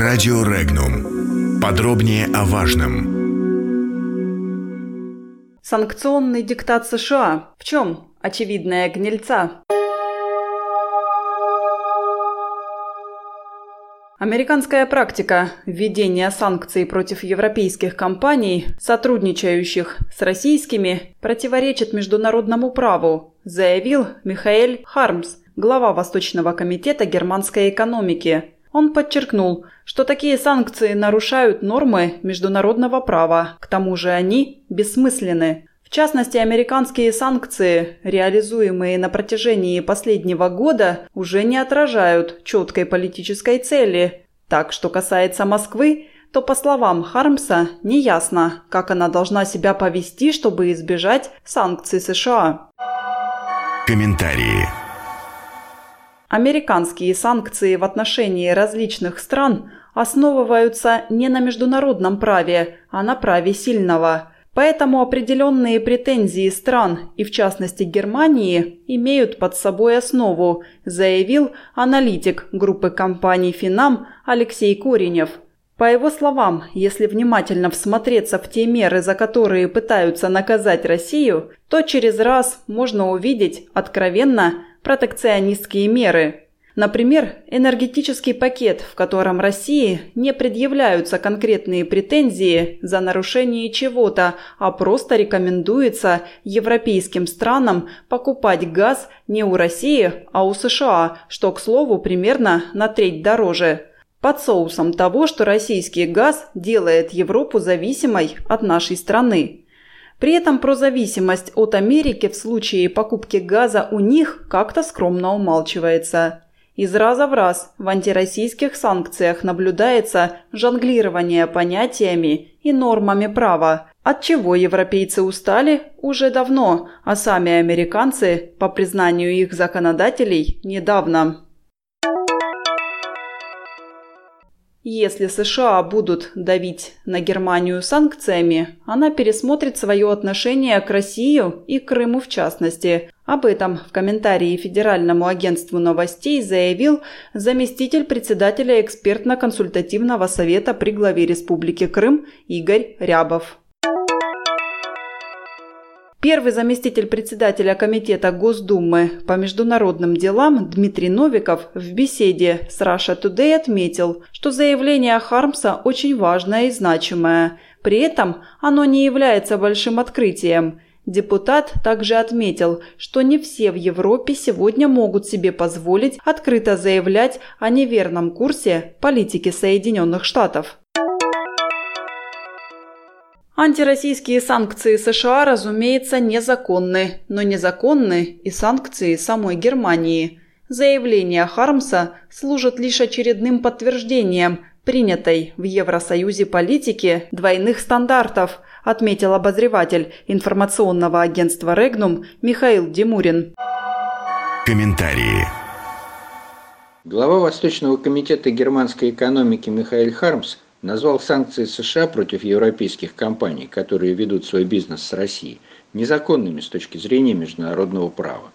Радио Регнум. Подробнее о важном. Санкционный диктат США. В чем очевидная гнильца? Американская практика введения санкций против европейских компаний, сотрудничающих с российскими, противоречит международному праву, заявил Михаэль Хармс, глава Восточного комитета германской экономики. Он подчеркнул, что такие санкции нарушают нормы международного права, к тому же они бессмысленны. В частности, американские санкции, реализуемые на протяжении последнего года, уже не отражают четкой политической цели. Так, что касается Москвы, то, по словам Хармса, неясно, как она должна себя повести, чтобы избежать санкций США. Комментарии. Американские санкции в отношении различных стран основываются не на международном праве, а на праве сильного. Поэтому определенные претензии стран, и в частности Германии, имеют под собой основу, заявил аналитик группы компаний «Финам» Алексей Коренев. По его словам, если внимательно всмотреться в те меры, за которые пытаются наказать Россию, то через раз можно увидеть откровенно протекционистские меры. Например, энергетический пакет, в котором России не предъявляются конкретные претензии за нарушение чего-то, а просто рекомендуется европейским странам покупать газ не у России, а у США, что, к слову, примерно на треть дороже. Под соусом того, что российский газ делает Европу зависимой от нашей страны. При этом про зависимость от Америки в случае покупки газа у них как-то скромно умалчивается. Из раза в раз в антироссийских санкциях наблюдается жонглирование понятиями и нормами права, от чего европейцы устали уже давно, а сами американцы, по признанию их законодателей, недавно. Если США будут давить на Германию санкциями, она пересмотрит свое отношение к России и Крыму в частности. Об этом в комментарии Федеральному агентству новостей заявил заместитель председателя экспертно-консультативного совета при главе Республики Крым Игорь Рябов. Первый заместитель председателя Комитета Госдумы по международным делам Дмитрий Новиков в беседе с Russia Today отметил, что заявление Хармса очень важное и значимое. При этом оно не является большим открытием. Депутат также отметил, что не все в Европе сегодня могут себе позволить открыто заявлять о неверном курсе политики Соединенных Штатов. Антироссийские санкции США, разумеется, незаконны, но незаконны и санкции самой Германии. Заявление Хармса служит лишь очередным подтверждением принятой в Евросоюзе политики двойных стандартов, отметил обозреватель информационного агентства «Регнум» Михаил Димурин. Комментарии. Глава Восточного комитета германской экономики Михаил Хармс – назвал санкции США против европейских компаний, которые ведут свой бизнес с Россией, незаконными с точки зрения международного права.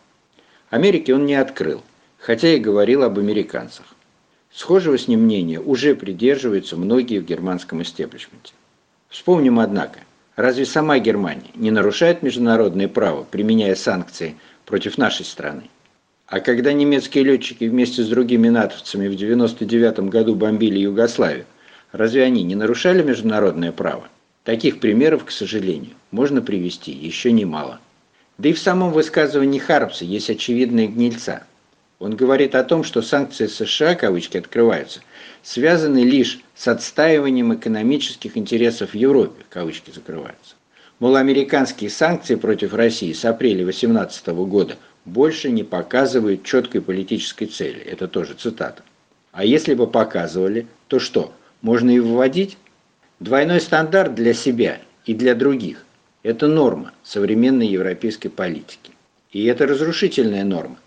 Америке он не открыл, хотя и говорил об американцах. Схожего с ним мнения уже придерживаются многие в германском истеблишменте. Вспомним, однако, разве сама Германия не нарушает международное право, применяя санкции против нашей страны? А когда немецкие летчики вместе с другими натовцами в 1999 году бомбили Югославию, Разве они не нарушали международное право? Таких примеров, к сожалению, можно привести еще немало. Да и в самом высказывании Харпса есть очевидная гнильца. Он говорит о том, что санкции США, кавычки открываются, связаны лишь с отстаиванием экономических интересов в Европе, кавычки закрываются. Мол, американские санкции против России с апреля 2018 года больше не показывают четкой политической цели. Это тоже цитата. А если бы показывали, то что – можно и вводить. Двойной стандарт для себя и для других – это норма современной европейской политики. И это разрушительная норма.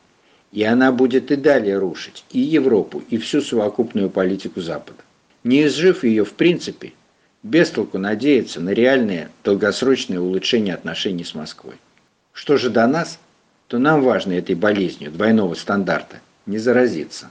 И она будет и далее рушить и Европу, и всю совокупную политику Запада. Не изжив ее в принципе, без толку надеяться на реальное долгосрочное улучшение отношений с Москвой. Что же до нас, то нам важно этой болезнью двойного стандарта не заразиться.